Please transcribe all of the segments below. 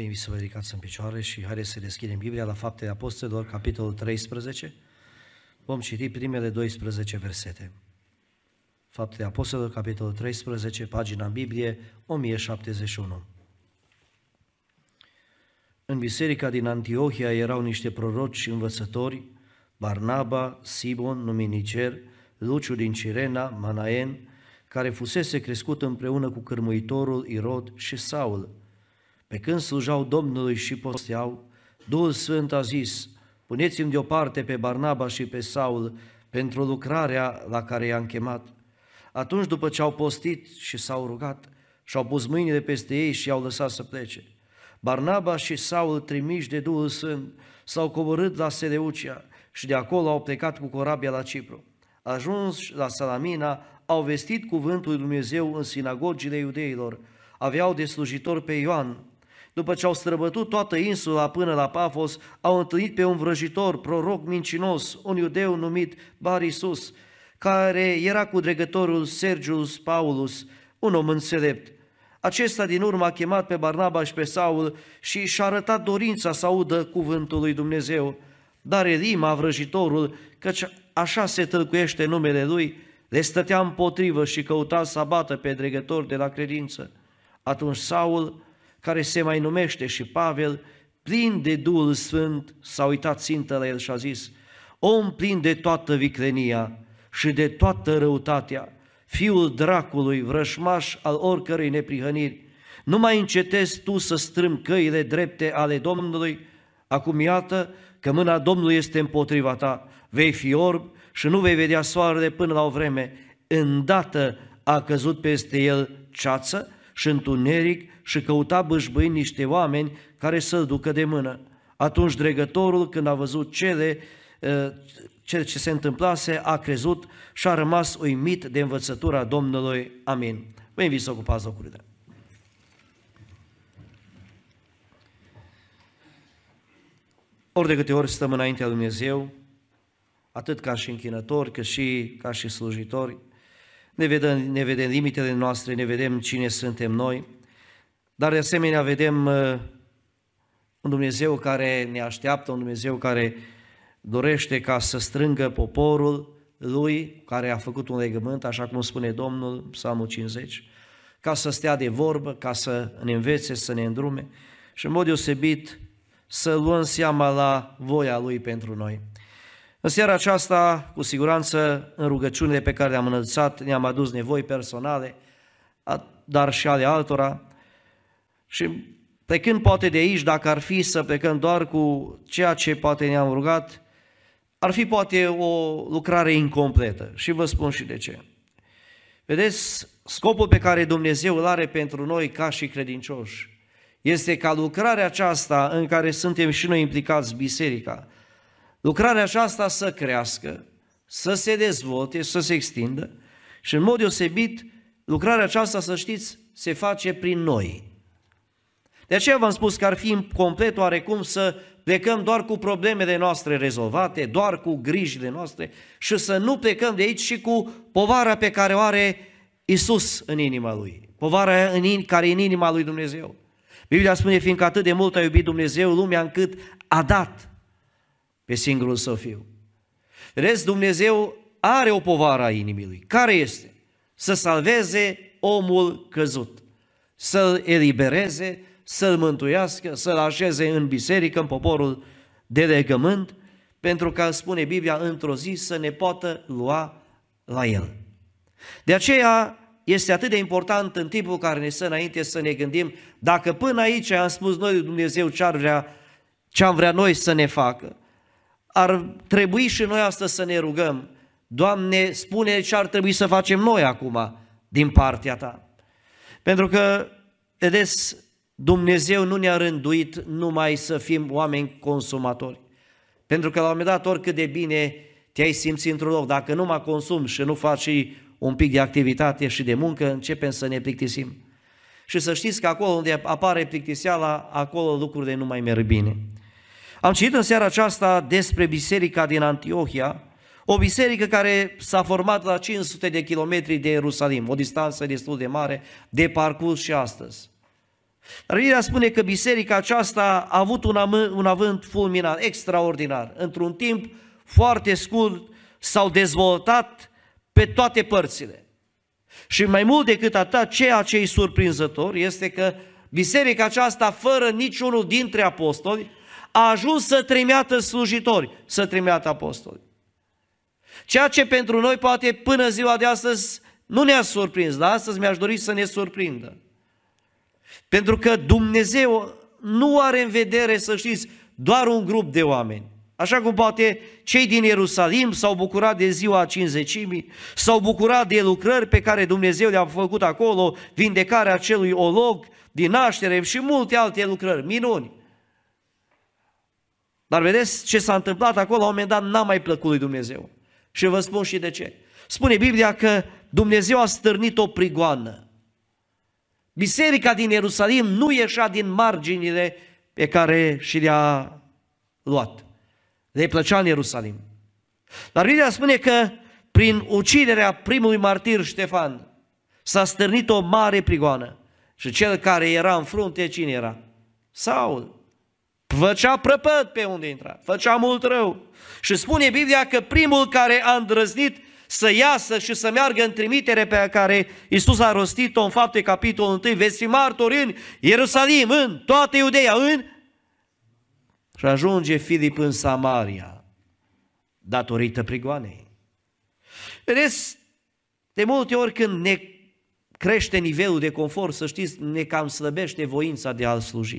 Vă invit să vă ridicați în picioare și haideți să deschidem Biblia la Faptele Apostolilor, capitolul 13. Vom citi primele 12 versete. Faptele Apostolilor, capitolul 13, pagina Biblie 1071. În biserica din Antiohia erau niște proroci și învățători, Barnaba, Simon, numinicer, Luciu din Cirena, Manaen, care fusese crescut împreună cu cârmuitorul Irod și Saul. Pe când slujau Domnului și posteau, Duhul Sfânt a zis, puneți-mi deoparte pe Barnaba și pe Saul pentru lucrarea la care i-am chemat. Atunci, după ce au postit și s-au rugat, și-au pus mâinile peste ei și i-au lăsat să plece. Barnaba și Saul, trimiși de Duhul Sfânt, s-au coborât la Seleucia și de acolo au plecat cu corabia la Cipru. Ajuns la Salamina, au vestit cuvântul lui Dumnezeu în sinagogile iudeilor. Aveau de slujitor pe Ioan. După ce au străbătut toată insula până la Pafos, au întâlnit pe un vrăjitor, proroc mincinos, un iudeu numit Barisus, care era cu dregătorul Sergius Paulus, un om înțelept. Acesta din urmă a chemat pe Barnaba și pe Saul și și-a arătat dorința să audă cuvântul lui Dumnezeu. Dar Elima, vrăjitorul, căci așa se tălcuiește numele lui, le stătea împotrivă și căuta să abată pe dregători de la credință. Atunci Saul, care se mai numește și Pavel, plin de Duhul Sfânt, s-a uitat țintă la el și a zis, Om plin de toată viclenia și de toată răutatea, fiul dracului, vrășmaș al oricărei neprihăniri, nu mai încetezi tu să strâm căile drepte ale Domnului, acum iată că mâna Domnului este împotriva ta, vei fi orb și nu vei vedea soarele până la o vreme. Îndată a căzut peste el ceață și întuneric și căuta bâșbâi niște oameni care să-l ducă de mână. Atunci dregătorul, când a văzut cele, ă, cel ce se întâmplase, a crezut și a rămas uimit de învățătura Domnului. Amin. Vă invit să ocupați locurile. Ori de câte ori stăm înaintea lui Dumnezeu, atât ca și închinători, cât și ca și slujitori. Ne vedem, ne vedem limitele noastre, ne vedem cine suntem noi, dar de asemenea vedem uh, un Dumnezeu care ne așteaptă, un Dumnezeu care dorește ca să strângă poporul lui, care a făcut un legământ, așa cum spune Domnul, Psalmul 50, ca să stea de vorbă, ca să ne învețe, să ne îndrume și în mod deosebit să luăm seama la voia Lui pentru noi. În seara aceasta, cu siguranță, în rugăciunile pe care le-am înălțat, ne-am adus nevoi personale, dar și ale altora. Și plecând poate de aici, dacă ar fi să plecăm doar cu ceea ce poate ne-am rugat, ar fi poate o lucrare incompletă. Și vă spun și de ce. Vedeți, scopul pe care Dumnezeu îl are pentru noi ca și credincioși este ca lucrarea aceasta în care suntem și noi implicați, biserica, lucrarea aceasta să crească, să se dezvolte, să se extindă și în mod deosebit lucrarea aceasta, să știți, se face prin noi. De aceea v-am spus că ar fi complet oarecum să plecăm doar cu problemele noastre rezolvate, doar cu grijile noastre și să nu plecăm de aici și cu povara pe care o are Isus în inima Lui, povara în, care e în inima Lui Dumnezeu. Biblia spune, fiindcă atât de mult a iubit Dumnezeu lumea încât a dat pe singurul său fiu. Vedeți, Dumnezeu are o povară a inimii lui. Care este? Să salveze omul căzut, să-l elibereze, să-l mântuiască, să-l așeze în biserică, în poporul de legământ, pentru că, spune Biblia, într-o zi să ne poată lua la el. De aceea este atât de important în timpul care ne stă înainte să ne gândim dacă până aici am spus noi lui Dumnezeu ce ar vrea, ce am vrea noi să ne facă, ar trebui și noi astăzi să ne rugăm, Doamne, spune ce ar trebui să facem noi acum din partea Ta. Pentru că, vedeți, Dumnezeu nu ne-a rânduit numai să fim oameni consumatori. Pentru că la un moment dat, oricât de bine te-ai simțit într-un loc, dacă nu mai consumi și nu faci un pic de activitate și de muncă, începem să ne plictisim. Și să știți că acolo unde apare plictiseala, acolo lucrurile nu mai merg bine. Am citit în seara aceasta despre biserica din Antiohia, o biserică care s-a format la 500 de kilometri de Ierusalim, o distanță destul de mare, de parcurs și astăzi. Dar Biblia spune că biserica aceasta a avut un, am- un avânt fulminant, extraordinar. Într-un timp foarte scurt s-au dezvoltat pe toate părțile. Și mai mult decât atât, ceea ce e surprinzător este că biserica aceasta, fără niciunul dintre apostoli, a ajuns să trimeată slujitori, să trimeată apostoli. Ceea ce pentru noi poate până ziua de astăzi nu ne-a surprins, dar astăzi mi-aș dori să ne surprindă. Pentru că Dumnezeu nu are în vedere, să știți, doar un grup de oameni. Așa cum poate cei din Ierusalim s-au bucurat de ziua cinzecimii, s-au bucurat de lucrări pe care Dumnezeu le-a făcut acolo, vindecarea celui olog din naștere și multe alte lucrări, minuni. Dar vedeți ce s-a întâmplat acolo, la un moment dat n-a mai plăcut lui Dumnezeu. Și vă spun și de ce. Spune Biblia că Dumnezeu a stârnit o prigoană. Biserica din Ierusalim nu ieșea din marginile pe care și le-a luat. Le plăcea în Ierusalim. Dar Biblia spune că prin uciderea primului martir Ștefan s-a stârnit o mare prigoană. Și cel care era în frunte, cine era? Saul. Făcea prăpăt pe unde intra, făcea mult rău. Și spune Biblia că primul care a îndrăznit să iasă și să meargă în trimitere pe care Isus a rostit-o în fapte capitolul 1, veți fi martori în Ierusalim, în toată Iudeea, în... Și ajunge Filip în Samaria, datorită prigoanei. Vedeți, de multe ori când ne crește nivelul de confort, să știți, ne cam slăbește voința de a-L sluji.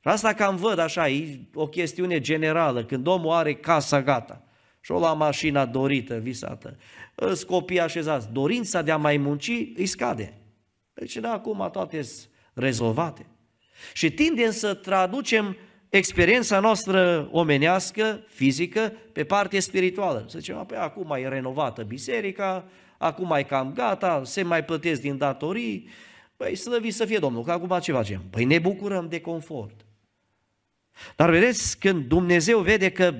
Și asta cam văd așa, e o chestiune generală, când omul are casa gata și o la mașina dorită, visată, îți copii așezați, dorința de a mai munci îi scade. Deci da, acum toate sunt rezolvate. Și tindem să traducem experiența noastră omenească, fizică, pe parte spirituală. Să zicem, apoi acum e renovată biserica, acum e cam gata, se mai plătesc din datorii, Păi slăvi să fie Domnul, că acum ce facem? Păi ne bucurăm de confort. Dar vedeți, când Dumnezeu vede că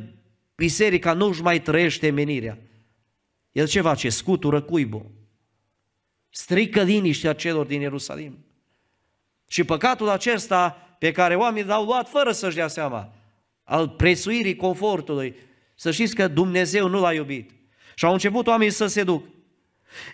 biserica nu își mai trăiește menirea, El ce face? Scutură cuibul. Strică liniștea celor din Ierusalim. Și păcatul acesta pe care oamenii l-au luat fără să-și dea seama, al prețuirii confortului, să știți că Dumnezeu nu l-a iubit. Și au început oamenii să se duc.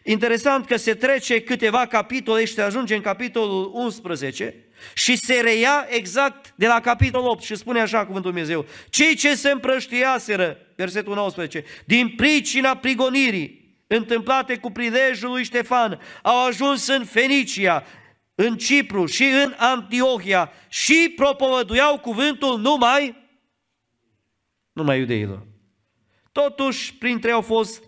Interesant că se trece câteva capitole și se ajunge în capitolul 11 și se reia exact de la capitolul 8 și spune așa cuvântul Dumnezeu. Cei ce se împrăștiaseră, versetul 19, din pricina prigonirii întâmplate cu prilejul lui Ștefan, au ajuns în Fenicia, în Cipru și în Antiohia și propovăduiau cuvântul numai numai iudeilor. Totuși, printre ei au fost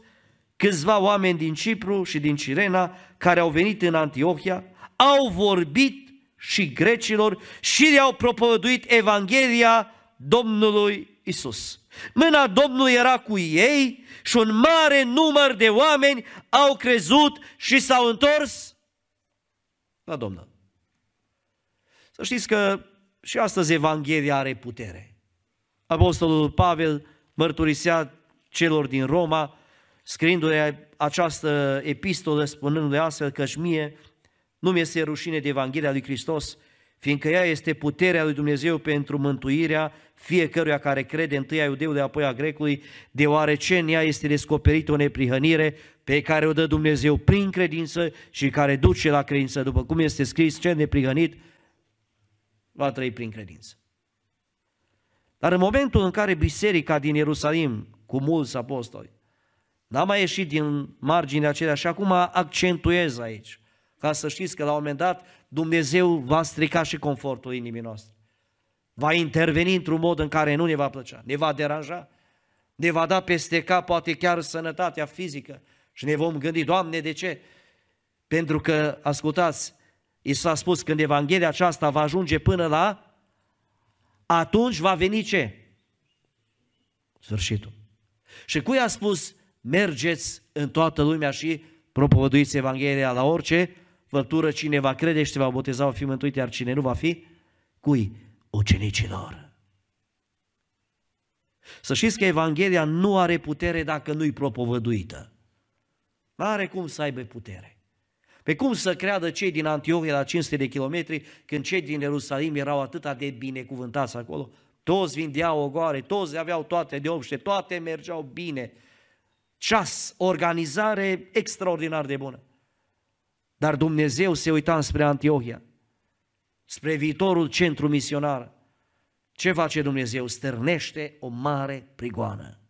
câțiva oameni din Cipru și din Cirena care au venit în Antiohia, au vorbit și grecilor și le-au propovăduit Evanghelia Domnului Isus. Mâna Domnului era cu ei și un mare număr de oameni au crezut și s-au întors la Domnul. Să știți că și astăzi Evanghelia are putere. Apostolul Pavel mărturisea celor din Roma, scriindu-le această epistolă, spunându-le astfel că mie nu mi este rușine de Evanghelia lui Hristos, fiindcă ea este puterea lui Dumnezeu pentru mântuirea fiecăruia care crede întâi a iudeului, apoi a grecului, deoarece în ea este descoperită o neprihănire pe care o dă Dumnezeu prin credință și care duce la credință, după cum este scris, cel neprihănit va trăi prin credință. Dar în momentul în care biserica din Ierusalim, cu mulți apostoli, n-a mai ieșit din marginea acelea și acum accentuez aici, ca să știți că la un moment dat Dumnezeu va strica și confortul inimii noastre. Va interveni într-un mod în care nu ne va plăcea, ne va deranja, ne va da peste cap poate chiar sănătatea fizică și ne vom gândi, Doamne, de ce? Pentru că, ascultați, i s-a spus când Evanghelia aceasta va ajunge până la, atunci va veni ce? Sfârșitul. Și cui a spus, mergeți în toată lumea și propovăduiți Evanghelia la orice făptură, cine va crede și se va boteza va fi mântuit, iar cine nu va fi, cui? Ucenicilor. Să știți că Evanghelia nu are putere dacă nu-i propovăduită. Nu are cum să aibă putere. Pe cum să creadă cei din Antiohia la 500 de kilometri, când cei din Ierusalim erau atât de binecuvântați acolo? Toți vindeau ogoare, toți aveau toate de obște, toate mergeau bine. Ceas, organizare extraordinar de bună. Dar Dumnezeu se uita spre Antiohia, spre viitorul centru misionar. Ce face Dumnezeu? Stârnește o mare prigoană.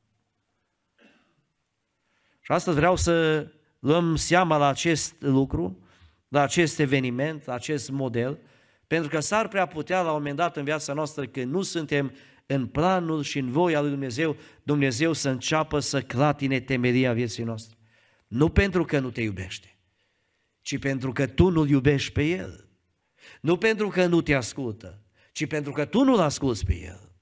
Și astăzi vreau să luăm seama la acest lucru, la acest eveniment, la acest model, pentru că s-ar prea putea la un moment dat în viața noastră, când nu suntem în planul și în voia lui Dumnezeu, Dumnezeu să înceapă să clatine temeria vieții noastre. Nu pentru că nu te iubește, ci pentru că tu nu-L iubești pe El. Nu pentru că nu te ascultă, ci pentru că tu nu-L asculți pe El.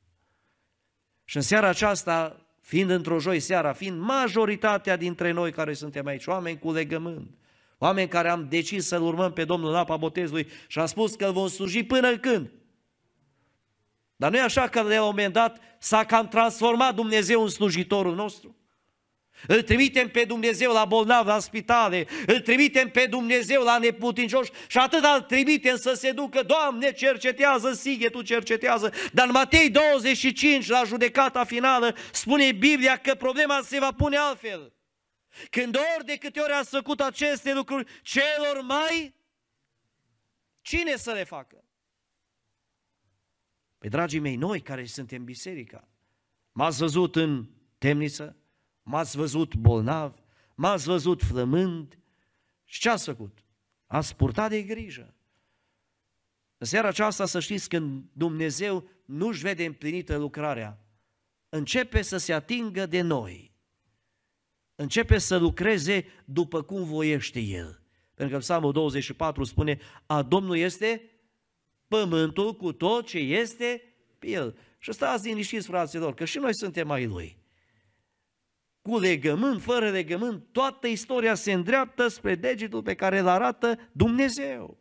Și în seara aceasta, fiind într-o joi seara, fiind majoritatea dintre noi care suntem aici, oameni cu legământ, oameni care am decis să-L urmăm pe Domnul în apa botezului și am spus că îl vom sluji până când? Dar nu e așa că la un moment dat s-a cam transformat Dumnezeu în slujitorul nostru? Îl trimitem pe Dumnezeu la bolnav, la spitale, îl trimitem pe Dumnezeu la neputincioși și atât îl trimitem să se ducă, Doamne, cercetează, sighe, Tu cercetează. Dar în Matei 25, la judecata finală, spune Biblia că problema se va pune altfel. Când ori de câte ori ați făcut aceste lucruri celor mai, cine să le facă? Pe dragii mei, noi care suntem biserica, m-ați văzut în temniță, m-ați văzut bolnav, m-ați văzut flămând și ce ați făcut? Ați purtat de grijă. În seara aceasta să știți că Dumnezeu nu-și vede împlinită lucrarea. Începe să se atingă de noi. Începe să lucreze după cum voiește El. Pentru că Psalmul 24 spune, a Domnului este pământul cu tot ce este pe El. Și stați liniștiți, fraților, că și noi suntem ai Lui cu legământ, fără legământ, toată istoria se îndreaptă spre degetul pe care îl arată Dumnezeu.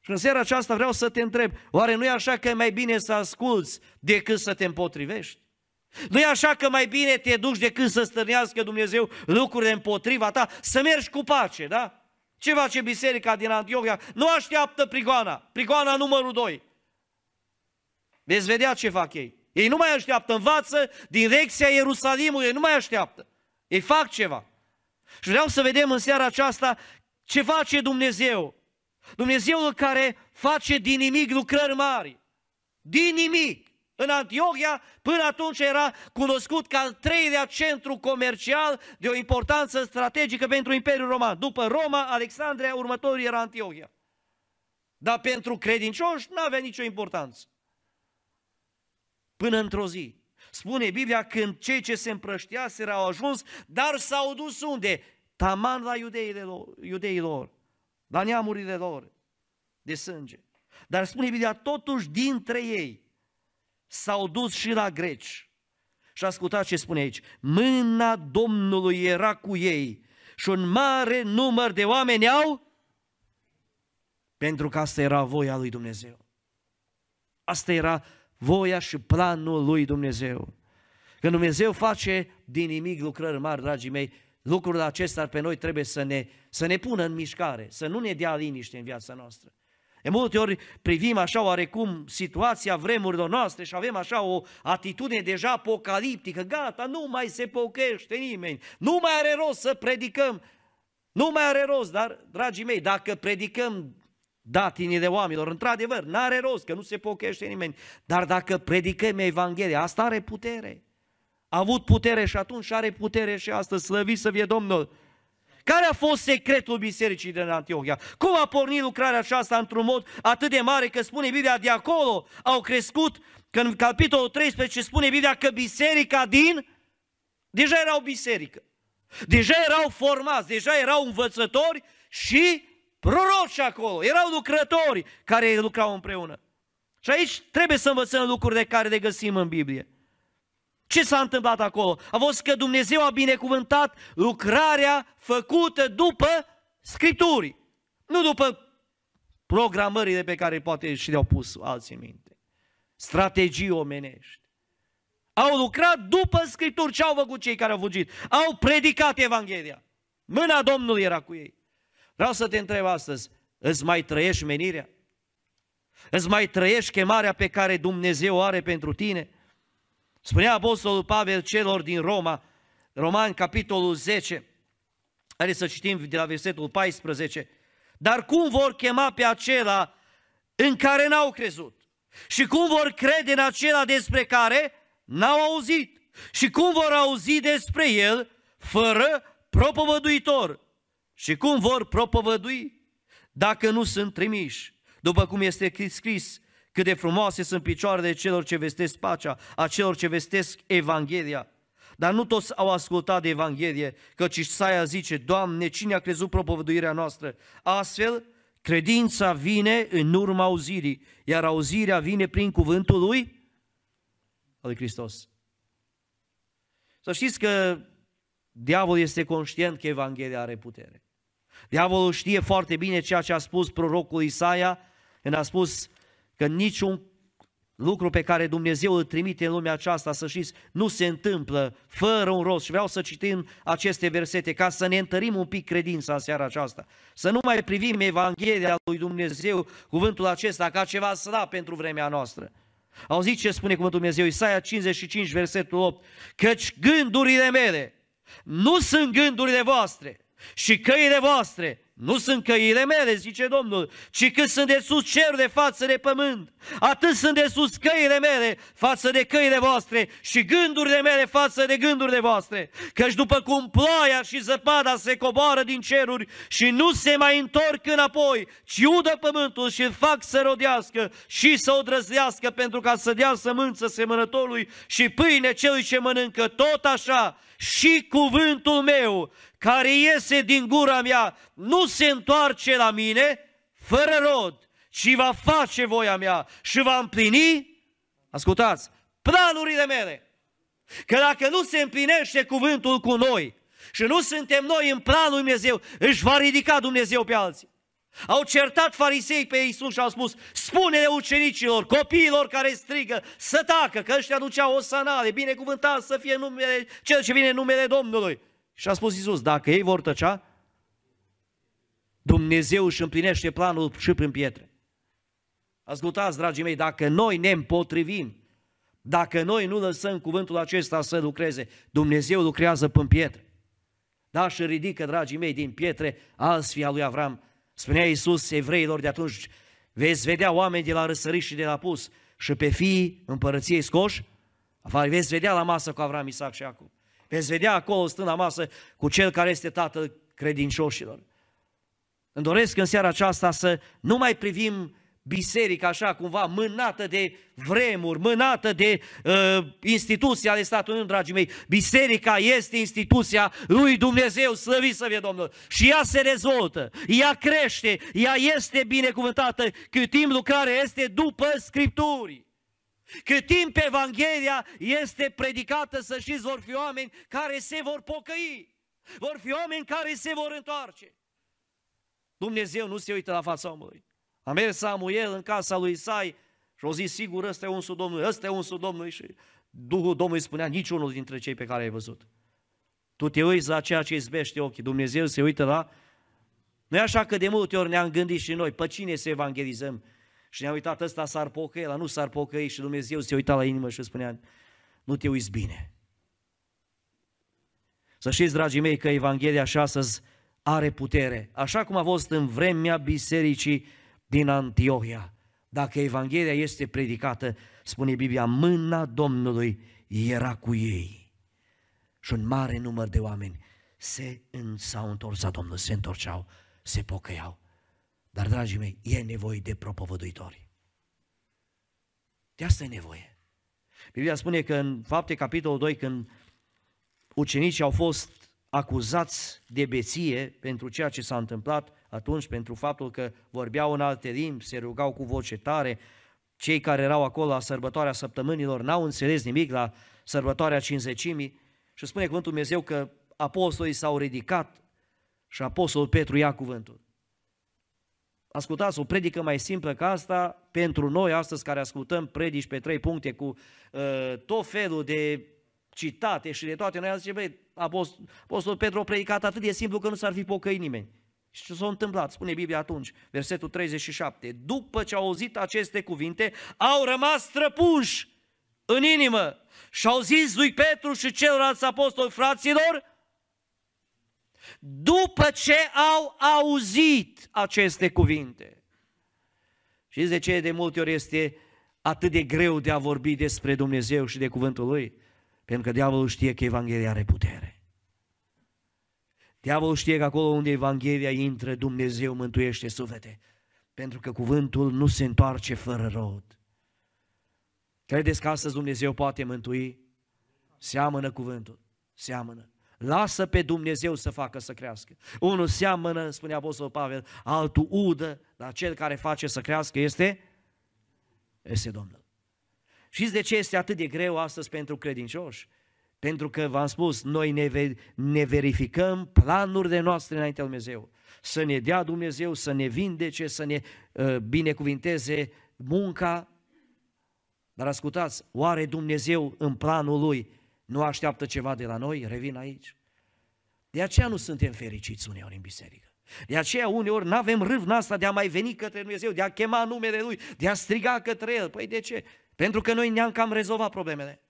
Și în seara aceasta vreau să te întreb, oare nu e așa că e mai bine să asculți decât să te împotrivești? Nu e așa că mai bine te duci decât să stârnească Dumnezeu lucrurile împotriva ta, să mergi cu pace, da? Ce face biserica din Antiochia? Nu așteaptă prigoana, prigoana numărul 2. Veți vedea ce fac ei. Ei nu mai așteaptă, învață direcția Ierusalimului, ei nu mai așteaptă. Ei fac ceva. Și vreau să vedem în seara aceasta ce face Dumnezeu. Dumnezeul care face din nimic lucrări mari. Din nimic. În Antiohia, până atunci era cunoscut ca al treilea centru comercial de o importanță strategică pentru Imperiul Roman. După Roma, Alexandria, următorul era Antiohia. Dar pentru credincioși nu avea nicio importanță până într-o zi. Spune Biblia când cei ce se împrășteaseră au ajuns, dar s-au dus unde? Taman la iudeilor, iudeilor, la neamurile lor de sânge. Dar spune Biblia, totuși dintre ei s-au dus și la greci. Și ascultați ce spune aici. Mâna Domnului era cu ei și un mare număr de oameni au pentru că asta era voia lui Dumnezeu. Asta era voia și planul lui Dumnezeu. Când Dumnezeu face din nimic lucrări mari, dragii mei, lucrurile acestea pe noi trebuie să ne, să ne pună în mișcare, să nu ne dea liniște în viața noastră. De multe ori privim așa oarecum situația vremurilor noastre și avem așa o atitudine deja apocaliptică, gata, nu mai se pochește nimeni, nu mai are rost să predicăm, nu mai are rost, dar, dragii mei, dacă predicăm datinile oamenilor. Într-adevăr, n-are rost, că nu se pochește nimeni. Dar dacă predicăm Evanghelia, asta are putere. A avut putere și atunci și are putere și astăzi, slăvit să fie Domnul. Care a fost secretul bisericii din Antiohia? Cum a pornit lucrarea aceasta într-un mod atât de mare că spune Biblia de acolo au crescut, că în capitolul 13 spune Biblia că biserica din, deja erau biserică. Deja erau formați, deja erau învățători și proroci acolo, erau lucrători care lucrau împreună. Și aici trebuie să învățăm lucrurile care le găsim în Biblie. Ce s-a întâmplat acolo? A fost că Dumnezeu a binecuvântat lucrarea făcută după Scripturii, nu după programările pe care poate și le-au pus alții în minte. Strategii omenești. Au lucrat după Scripturi. Ce au făcut cei care au fugit? Au predicat Evanghelia. Mâna Domnului era cu ei. Vreau să te întreb astăzi, îți mai trăiești menirea? Îți mai trăiești chemarea pe care Dumnezeu o are pentru tine? Spunea Apostolul Pavel celor din Roma, Romani, capitolul 10, Haideți să citim de la versetul 14. Dar cum vor chema pe acela în care n-au crezut? Și cum vor crede în acela despre care n-au auzit? Și cum vor auzi despre el fără propovăduitor? Și cum vor propovădui dacă nu sunt trimiși? După cum este scris, cât de frumoase sunt picioarele celor ce vestesc pacea, a celor ce vestesc Evanghelia. Dar nu toți au ascultat de Evanghelie, căci Isaia zice, Doamne, cine a crezut propovăduirea noastră? Astfel, credința vine în urma auzirii, iar auzirea vine prin cuvântul lui, al lui Hristos. Să știți că diavolul este conștient că Evanghelia are putere. Diavolul știe foarte bine ceea ce a spus prorocul Isaia, când a spus că niciun lucru pe care Dumnezeu îl trimite în lumea aceasta, să știți, nu se întâmplă fără un rost. Și vreau să citim aceste versete ca să ne întărim un pic credința în seara aceasta. Să nu mai privim Evanghelia lui Dumnezeu, cuvântul acesta, ca ceva slab pentru vremea noastră. Auziți ce spune cuvântul Dumnezeu, Isaia 55, versetul 8, căci gândurile mele nu sunt gândurile voastre și căile voastre nu sunt căile mele, zice Domnul, ci cât sunt de sus de față de pământ, atât sunt de sus căile mele față de căile voastre și gândurile mele față de gândurile voastre. Căci după cum ploaia și zăpada se coboară din ceruri și nu se mai întorc înapoi, ci udă pământul și îl fac să rodească și să o drăzlească pentru ca să dea sămânță semănătorului și pâine celui ce mănâncă, tot așa și cuvântul meu care iese din gura mea nu se întoarce la mine fără rod, ci va face voia mea și va împlini, ascultați, planurile mele. Că dacă nu se împlinește cuvântul cu noi și nu suntem noi în planul Dumnezeu, își va ridica Dumnezeu pe alții. Au certat farisei pe Iisus și au spus, spune-le ucenicilor, copiilor care strigă, să tacă, că ăștia duceau o sanale, binecuvântat să fie numele, cel ce vine în numele Domnului. Și a spus Iisus, dacă ei vor tăcea, Dumnezeu își împlinește planul și prin pietre. Ascultați, dragii mei, dacă noi ne împotrivim, dacă noi nu lăsăm cuvântul acesta să lucreze, Dumnezeu lucrează prin pietre. Da, și ridică, dragii mei, din pietre alți fii al lui Avram. Spunea Iisus evreilor de atunci, veți vedea oameni de la răsărit și de la pus și pe fii împărăției scoși, afară, veți vedea la masă cu Avram, Isaac și Acum. Veți vedea acolo stând la masă cu cel care este tatăl credincioșilor. Îmi doresc în seara aceasta să nu mai privim biserica așa cumva mânată de vremuri, mânată de uh, instituții ale statului, dragii mei. Biserica este instituția lui Dumnezeu, slăvit să fie Domnul. Și ea se rezoltă, ea crește, ea este binecuvântată cât timp lucrarea este după Scripturii. Cât timp Evanghelia este predicată, să știți, vor fi oameni care se vor pocăi. Vor fi oameni care se vor întoarce. Dumnezeu nu se uită la fața omului. A mers Samuel în casa lui Isai și o zis, sigur, ăsta e unsul Domnului, ăsta e unsul Domnului și Duhul Domnului spunea, niciunul dintre cei pe care ai văzut. Tu te uiți la ceea ce izbește ochii. Dumnezeu se uită la... Nu e așa că de multe ori ne-am gândit și noi, pe cine să evangelizăm? Și ne-a uitat ăsta s-ar pocăi, la nu s-ar pocăi și Dumnezeu se uita la inimă și spunea, nu te uiți bine. Să știți, dragii mei, că Evanghelia și astăzi are putere, așa cum a fost în vremea bisericii din Antiohia. Dacă Evanghelia este predicată, spune Biblia, mâna Domnului era cu ei. Și un mare număr de oameni se s-au întors la Domnul, se întorceau, se pocăiau. Dar, dragii mei, e nevoie de propovăduitori. De asta e nevoie. Biblia spune că în fapte capitolul 2, când ucenicii au fost acuzați de beție pentru ceea ce s-a întâmplat atunci, pentru faptul că vorbeau în alte limbi, se rugau cu voce tare, cei care erau acolo la sărbătoarea săptămânilor n-au înțeles nimic la sărbătoarea cinzecimii și spune cuvântul Dumnezeu că apostolii s-au ridicat și apostolul Petru ia cuvântul. Ascultați, o predică mai simplă ca asta, pentru noi astăzi care ascultăm predici pe trei puncte cu uh, tot felul de citate și de toate, noi zicem, băi, Apostol, Apostol Petru a predicat atât de simplu că nu s-ar fi pocăit nimeni. Și ce s-a întâmplat? Spune Biblia atunci, versetul 37. După ce au auzit aceste cuvinte, au rămas străpunși în inimă și au zis lui Petru și celorlalți apostoli, fraților, după ce au auzit aceste cuvinte. Și de ce de multe ori este atât de greu de a vorbi despre Dumnezeu și de cuvântul Lui? Pentru că diavolul știe că Evanghelia are putere. Diavolul știe că acolo unde Evanghelia intră, Dumnezeu mântuiește suflete. Pentru că cuvântul nu se întoarce fără rod. Credeți că astăzi Dumnezeu poate mântui? Seamănă cuvântul, seamănă. Lasă pe Dumnezeu să facă să crească. Unul seamănă, spune Apostolul Pavel, altul udă, dar cel care face să crească este, este Domnul. Știți de ce este atât de greu astăzi pentru credincioși? Pentru că, v-am spus, noi ne, ne verificăm planurile noastre înaintea Lui Dumnezeu. Să ne dea Dumnezeu, să ne vindece, să ne uh, binecuvinteze munca. Dar ascultați, oare Dumnezeu în planul Lui nu așteaptă ceva de la noi? Revin aici. De aceea nu suntem fericiți uneori în biserică. De aceea uneori nu avem râvna asta de a mai veni către Dumnezeu, de a chema numele Lui, de a striga către El. Păi de ce? Pentru că noi ne-am cam rezolvat problemele.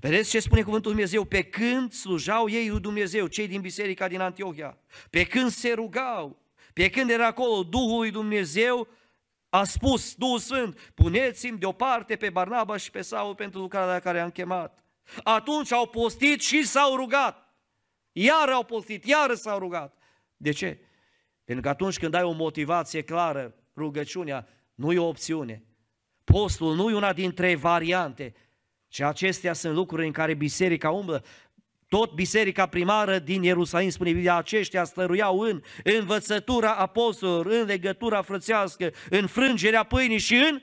Vedeți ce spune cuvântul Dumnezeu? Pe când slujau ei lui Dumnezeu, cei din biserica din Antiohia, pe când se rugau, pe când era acolo Duhul lui Dumnezeu, a spus Duhul Sfânt, puneți-mi deoparte pe Barnaba și pe Saul pentru lucrarea la care am chemat. Atunci au postit și s-au rugat. Iar au postit, iar s-au rugat. De ce? Pentru că atunci când ai o motivație clară, rugăciunea nu e o opțiune. Postul nu e una dintre variante, ci acestea sunt lucruri în care biserica umblă. Tot biserica primară din Ierusalim, spune Biblia, aceștia stăruiau în învățătura apostolilor, în legătura frățească, în frângerea pâinii și în,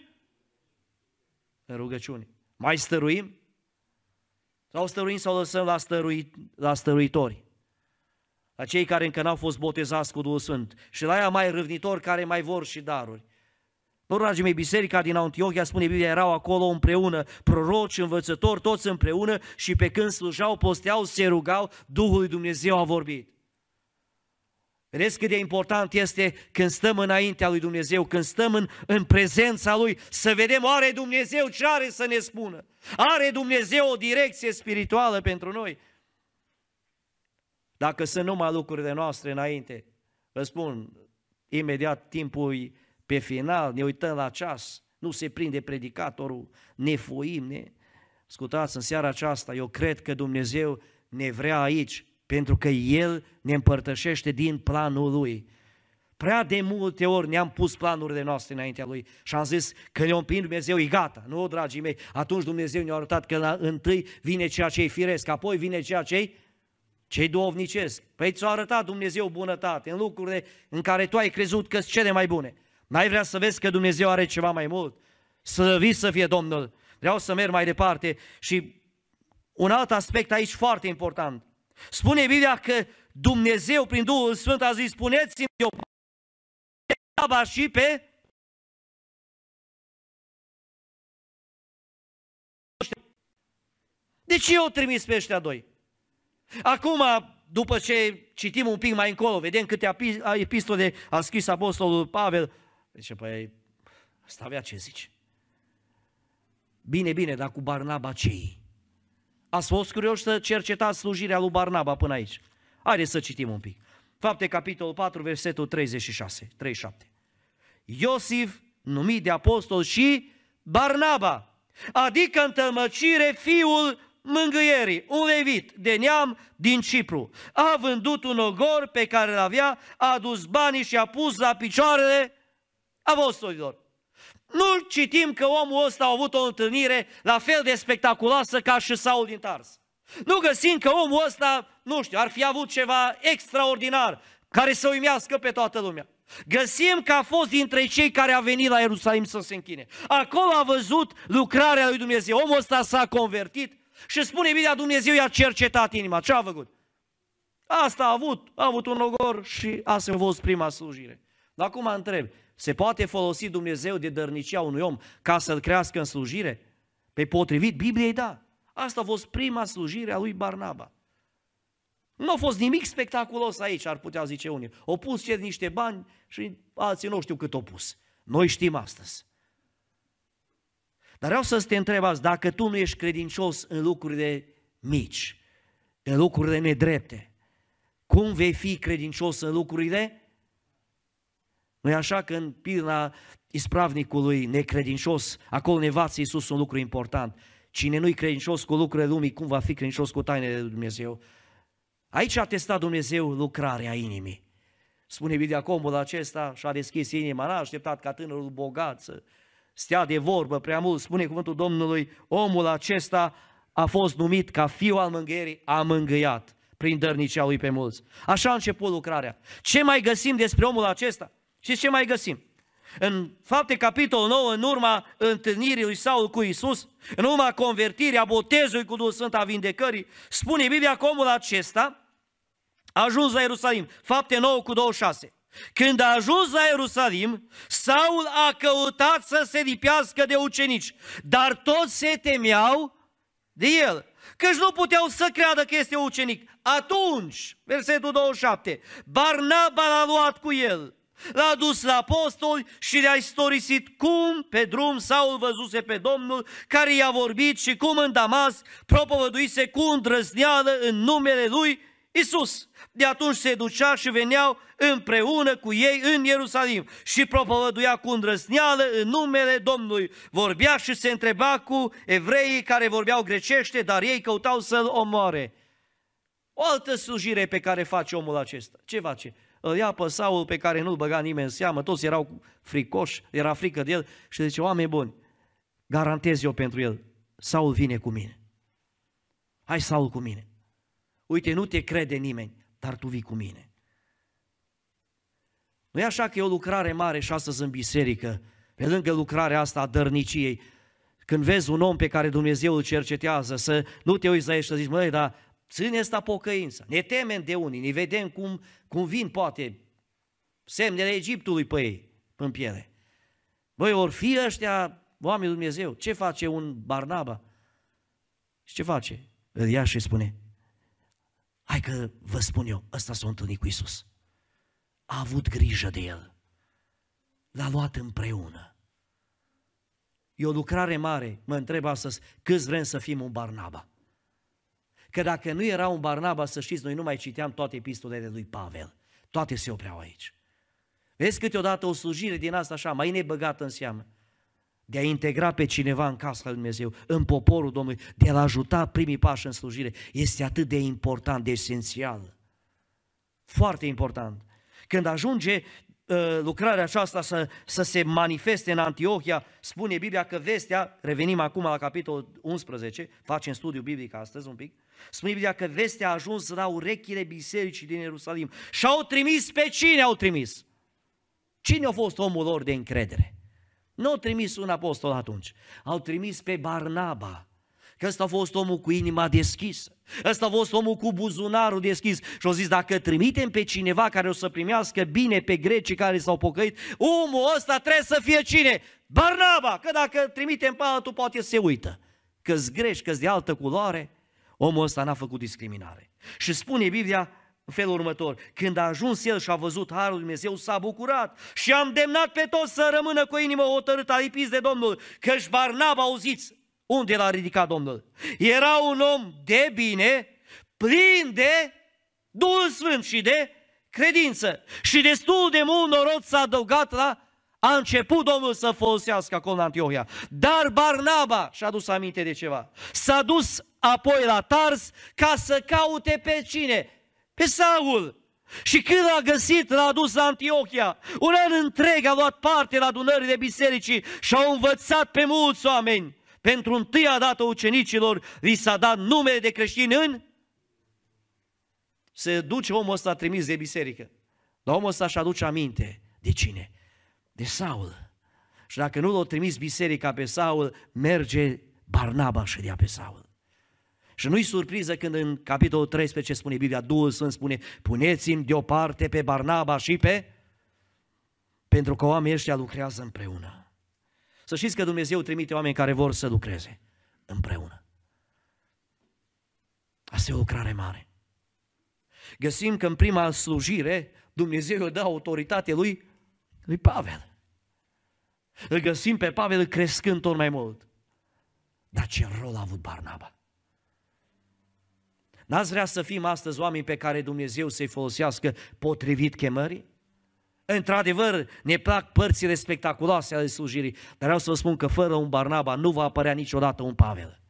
în rugăciune. Mai stăruim? Sau stăruim sau lăsăm la, stărui, la stăruitori? La cei care încă n-au fost botezați cu Duhul Sfânt și la aia mai râvnitori care mai vor și daruri. Nu, dragii mei, biserica din Antiochia, spune Biblia, erau acolo împreună, proroci, învățători, toți împreună și pe când slujau, posteau, se rugau, Duhul lui Dumnezeu a vorbit. Vedeți cât de important este când stăm înaintea lui Dumnezeu, când stăm în, în prezența Lui, să vedem, are Dumnezeu ce are să ne spună. Are Dumnezeu o direcție spirituală pentru noi. Dacă sunt numai lucrurile noastre înainte, vă spun, imediat timpul pe final, ne uităm la ceas, nu se prinde predicatorul, ne fuim, ne... Ascultați, în seara aceasta, eu cred că Dumnezeu ne vrea aici, pentru că El ne împărtășește din planul Lui. Prea de multe ori ne-am pus planurile noastre înaintea Lui și am zis că ne-o împin Dumnezeu, e gata. Nu, dragii mei, atunci Dumnezeu ne-a arătat că la întâi vine ceea ce e firesc, apoi vine ceea ce e cei duovnicesc. Păi ți-a arătat Dumnezeu bunătate în lucrurile în care tu ai crezut că sunt cele mai bune. N-ai vrea să vezi că Dumnezeu are ceva mai mult? Slăvit să fie Domnul. Vreau să merg mai departe și un alt aspect aici foarte important. Spune Biblia că Dumnezeu prin Duhul Sfânt a zis, spuneți-mi eu pe și pe De ce eu trimis pe ăștia doi? Acum, după ce citim un pic mai încolo, vedem câte epistole a scris Apostolul Pavel, Zice, păi, asta avea ce zici. Bine, bine, dar cu Barnaba cei? Ați fost curioși să cercetați slujirea lui Barnaba până aici. Haideți să citim un pic. Fapte, capitolul 4, versetul 36, 37. Iosif, numit de apostol și Barnaba, adică în tămăcire fiul mângâierii, un levit de neam din Cipru. A vândut un ogor pe care îl avea, a adus banii și a pus la picioarele apostolilor. Nu citim că omul ăsta a avut o întâlnire la fel de spectaculoasă ca și Saul din Tars. Nu găsim că omul ăsta, nu știu, ar fi avut ceva extraordinar care să uimească pe toată lumea. Găsim că a fost dintre cei care a venit la Ierusalim să se închine. Acolo a văzut lucrarea lui Dumnezeu. Omul ăsta s-a convertit și spune Biblia, Dumnezeu i-a cercetat inima. Ce a făcut? Asta a avut, a avut un ogor și asta a fost prima slujire. Dar acum întreb, se poate folosi Dumnezeu de dărnicia unui om ca să-l crească în slujire? Pe potrivit Bibliei, da. Asta a fost prima slujire a lui Barnaba. Nu a fost nimic spectaculos aici, ar putea zice unii. Au pus cer niște bani și alții nu știu cât au pus. Noi știm astăzi. Dar vreau să te întreb azi, dacă tu nu ești credincios în lucrurile mici, în lucrurile nedrepte, cum vei fi credincios în lucrurile? Nu așa că în pilna ispravnicului necredincios, acolo ne învață Iisus un lucru important. Cine nu-i credincios cu lucrurile lumii, cum va fi credincios cu tainele de Dumnezeu? Aici a testat Dumnezeu lucrarea inimii. Spune Biblia că omul acesta și-a deschis inima, n-a așteptat ca tânărul bogat să stea de vorbă prea mult. Spune cuvântul Domnului, omul acesta a fost numit ca fiu al mângâierii, a mângâiat prin dărnicea lui pe mulți. Așa a început lucrarea. Ce mai găsim despre omul acesta? Și ce mai găsim? În fapte capitolul 9, în urma întâlnirii lui Saul cu Isus, în urma convertirii, a botezului cu Duhul Sfânt, a vindecării, spune Biblia că omul acesta a ajuns la Ierusalim. Fapte 9 cu 26. Când a ajuns la Ierusalim, Saul a căutat să se lipească de ucenici, dar toți se temeau de el, căci nu puteau să creadă că este ucenic. Atunci, versetul 27, Barnaba l-a luat cu el L-a dus la apostoli și le-a istorisit cum pe drum Saul văzuse pe Domnul care i-a vorbit și cum în Damas propovăduise cu îndrăzneală în numele lui Isus. De atunci se ducea și veneau împreună cu ei în Ierusalim și propovăduia cu îndrăzneală în numele Domnului. Vorbea și se întreba cu evreii care vorbeau grecește, dar ei căutau să-l omoare. O altă slujire pe care face omul acesta. Ce face? Îl ia pe Saul pe care nu-l băga nimeni în seamă, toți erau fricoși, era frică de el și zice, oameni buni, garantez eu pentru el, Saul vine cu mine. Hai Saul cu mine. Uite, nu te crede nimeni, dar tu vii cu mine. Nu e așa că e o lucrare mare și astăzi în biserică, pe lângă lucrarea asta a dărniciei, când vezi un om pe care Dumnezeu îl cercetează, să nu te uiți la el și să zici, măi, dar ține asta pocăința. Ne temem de unii, ne vedem cum, cum vin poate semnele Egiptului pe ei, în piele. Băi, ori fi ăștia oamenii Dumnezeu, ce face un Barnaba? Și ce face? Îl ia și spune, hai că vă spun eu, ăsta s-a întâlnit cu Isus. A avut grijă de el. L-a luat împreună. E o lucrare mare, mă întreb astăzi, câți vrem să fim un Barnaba? Că dacă nu era un Barnaba, să știți, noi nu mai citeam toate epistolele lui Pavel. Toate se opreau aici. Vezi câteodată o slujire din asta așa, mai nebăgată în seamă, de a integra pe cineva în casa lui Dumnezeu, în poporul Domnului, de a-l ajuta primii pași în slujire, este atât de important, de esențial. Foarte important. Când ajunge uh, lucrarea aceasta să, să se manifeste în Antiohia, spune Biblia că vestea, revenim acum la capitolul 11, facem studiu biblic astăzi un pic, Spune Biblia că vestea a ajuns la urechile bisericii din Ierusalim și au trimis pe cine au trimis? Cine a fost omul lor de încredere? Nu au trimis un apostol atunci, au trimis pe Barnaba, că ăsta a fost omul cu inima deschisă, ăsta a fost omul cu buzunarul deschis și au zis, dacă trimitem pe cineva care o să primească bine pe grecii care s-au pocăit, omul ăsta trebuie să fie cine? Barnaba, că dacă trimitem pe altul poate se uită, că-s greși, că de altă culoare, Omul ăsta n-a făcut discriminare. Și spune Biblia în felul următor, când a ajuns el și a văzut Harul lui Dumnezeu, s-a bucurat și a îndemnat pe toți să rămână cu inimă hotărâtă, alipiți de Domnul, căci Barnaba, auziți, unde l-a ridicat Domnul? Era un om de bine, plin de Duhul Sfânt și de credință. Și destul de mult noroc s-a adăugat la a început Domnul să folosească acolo în Antiohia. Dar Barnaba și-a dus aminte de ceva. S-a dus apoi la Tars ca să caute pe cine? Pe Saul. Și când l-a găsit, l-a dus la Antiohia. Un an întreg a luat parte la adunările bisericii și au învățat pe mulți oameni. Pentru întâia dată ucenicilor li s-a dat numele de creștini în se duce omul ăsta trimis de biserică. Dar omul ăsta și aduce aminte de cine? De Saul. Și dacă nu l-a trimis biserica pe Saul, merge Barnaba și dea pe Saul. Și nu-i surpriză când în capitolul 13 spune Biblia, Duhul Sfânt spune, puneți-mi deoparte pe Barnaba și pe... Pentru că oamenii ăștia lucrează împreună. Să știți că Dumnezeu trimite oameni care vor să lucreze împreună. Asta e o lucrare mare. Găsim că în prima slujire Dumnezeu îi dă autoritate lui, lui Pavel. Îl găsim pe Pavel crescând tot mai mult. Dar ce rol a avut Barnaba? N-ați vrea să fim astăzi oameni pe care Dumnezeu să-i folosească potrivit chemării? Într-adevăr, ne plac părțile spectaculoase ale slujirii, dar vreau să vă spun că fără un Barnaba nu va apărea niciodată un Pavel.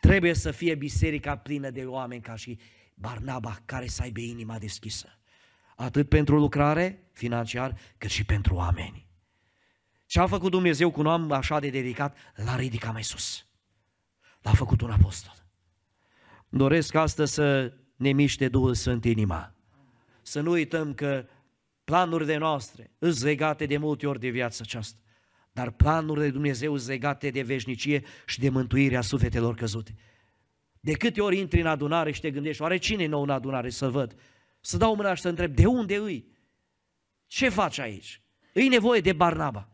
Trebuie să fie biserica plină de oameni ca și Barnaba care să aibă inima deschisă. Atât pentru lucrare financiar, cât și pentru oameni. Ce a făcut Dumnezeu cu un om așa de dedicat? L-a ridicat mai sus. L-a făcut un apostol. Doresc astăzi să ne miște Duhul Sfânt inima. Să nu uităm că planurile noastre sunt legate de multe ori de viața aceasta, dar planurile de Dumnezeu sunt legate de veșnicie și de mântuirea sufletelor căzute. De câte ori intri în adunare și te gândești, oare cine e nou în adunare să văd? Să dau mâna și să întreb, de unde îi? Ce faci aici? Îi nevoie de Barnaba.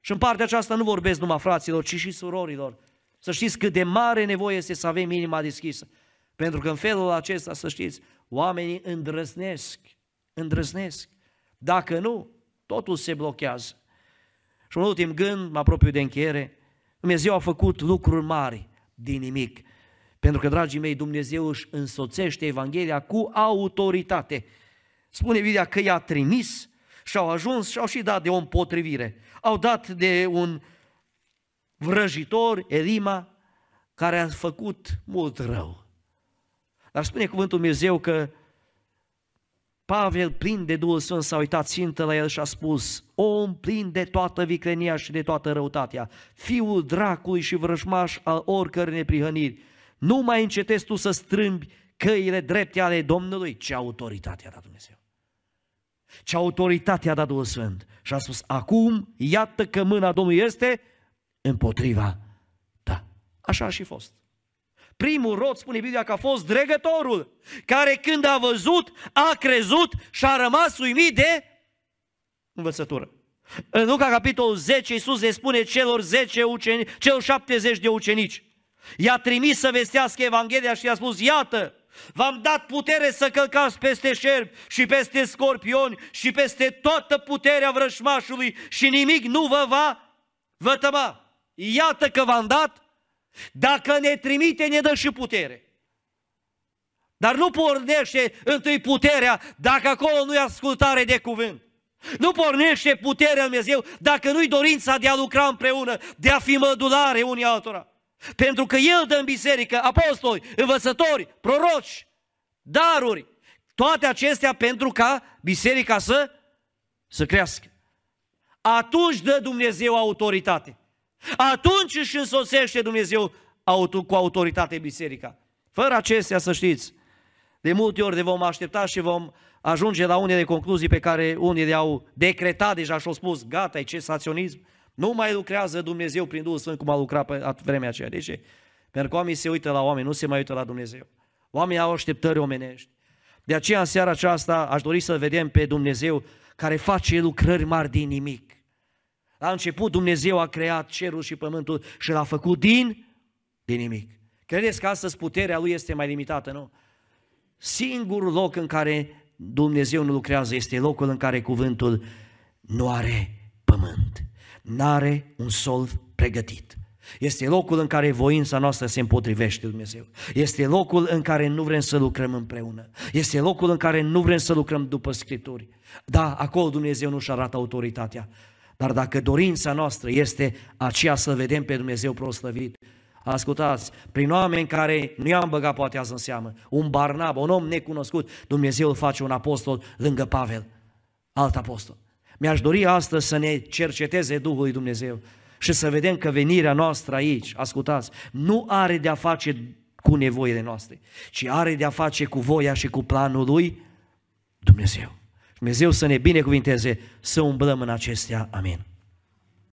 Și în partea aceasta nu vorbesc numai fraților, ci și surorilor. Să știți cât de mare nevoie este să avem inima deschisă. Pentru că în felul acesta, să știți, oamenii îndrăznesc, îndrăznesc. Dacă nu, totul se blochează. Și un ultim gând, mă apropiu de încheiere, Dumnezeu a făcut lucruri mari din nimic. Pentru că, dragii mei, Dumnezeu își însoțește Evanghelia cu autoritate. Spune Biblia că i-a trimis și au ajuns și au și dat de o împotrivire. Au dat de un vrăjitor, Elima, care a făcut mult rău. Dar spune cuvântul Dumnezeu că Pavel, plin de Duhul Sfânt, s-a uitat țintă la el și a spus, om plin de toată viclenia și de toată răutatea, fiul dracului și vrăjmaș al oricărei neprihăniri, nu mai încetezi tu să strâmbi căile drepte ale Domnului, ce autoritate a dat Dumnezeu. Ce autoritate a dat Duhul Sfânt. Și a spus, acum iată că mâna Domnului este împotriva ta. Așa a și fost. Primul rod, spune Biblia, că a fost dregătorul, care când a văzut, a crezut și a rămas uimit de învățătură. În Luca, capitolul 10, Iisus le spune celor 10 ucenici, celor 70 de ucenici. I-a trimis să vestească Evanghelia și i-a spus, iată, v-am dat putere să călcați peste șerpi și peste scorpioni și peste toată puterea vrășmașului și nimic nu vă va vătăma. Iată că v-am dat dacă ne trimite, ne dă și putere. Dar nu pornește întâi puterea dacă acolo nu e ascultare de cuvânt. Nu pornește puterea Lui Dumnezeu dacă nu-i dorința de a lucra împreună, de a fi mădulare unii altora. Pentru că El dă în biserică apostoli, învățători, proroci, daruri, toate acestea pentru ca biserica să, să crească. Atunci dă Dumnezeu autoritate. Atunci își însoțește Dumnezeu cu autoritate biserica. Fără acestea, să știți, de multe ori ne vom aștepta și vom ajunge la unele concluzii pe care unii le-au decretat deja și au spus, gata, e cesaționism, nu mai lucrează Dumnezeu prin Duhul Sfânt cum a lucrat pe vremea aceea. De ce? Pentru că oamenii se uită la oameni, nu se mai uită la Dumnezeu. Oamenii au așteptări omenești. De aceea, în seara aceasta, aș dori să vedem pe Dumnezeu care face lucrări mari din nimic. La început Dumnezeu a creat cerul și pământul și l-a făcut din, din nimic. Credeți că astăzi puterea Lui este mai limitată, nu? Singurul loc în care Dumnezeu nu lucrează este locul în care cuvântul nu are pământ, nu are un sol pregătit. Este locul în care voința noastră se împotrivește Dumnezeu. Este locul în care nu vrem să lucrăm împreună. Este locul în care nu vrem să lucrăm după Scripturi. Da, acolo Dumnezeu nu-și arată autoritatea. Dar dacă dorința noastră este aceea să vedem pe Dumnezeu proslăvit, ascultați, prin oameni care nu i-am băgat poate azi în seamă, un Barnab, un om necunoscut, Dumnezeu îl face un apostol lângă Pavel, alt apostol. Mi-aș dori astăzi să ne cerceteze Duhul lui Dumnezeu și să vedem că venirea noastră aici, ascultați, nu are de a face cu nevoile noastre, ci are de a face cu voia și cu planul lui Dumnezeu. Dumnezeu să ne binecuvinteze să umblăm în acestea. Amin.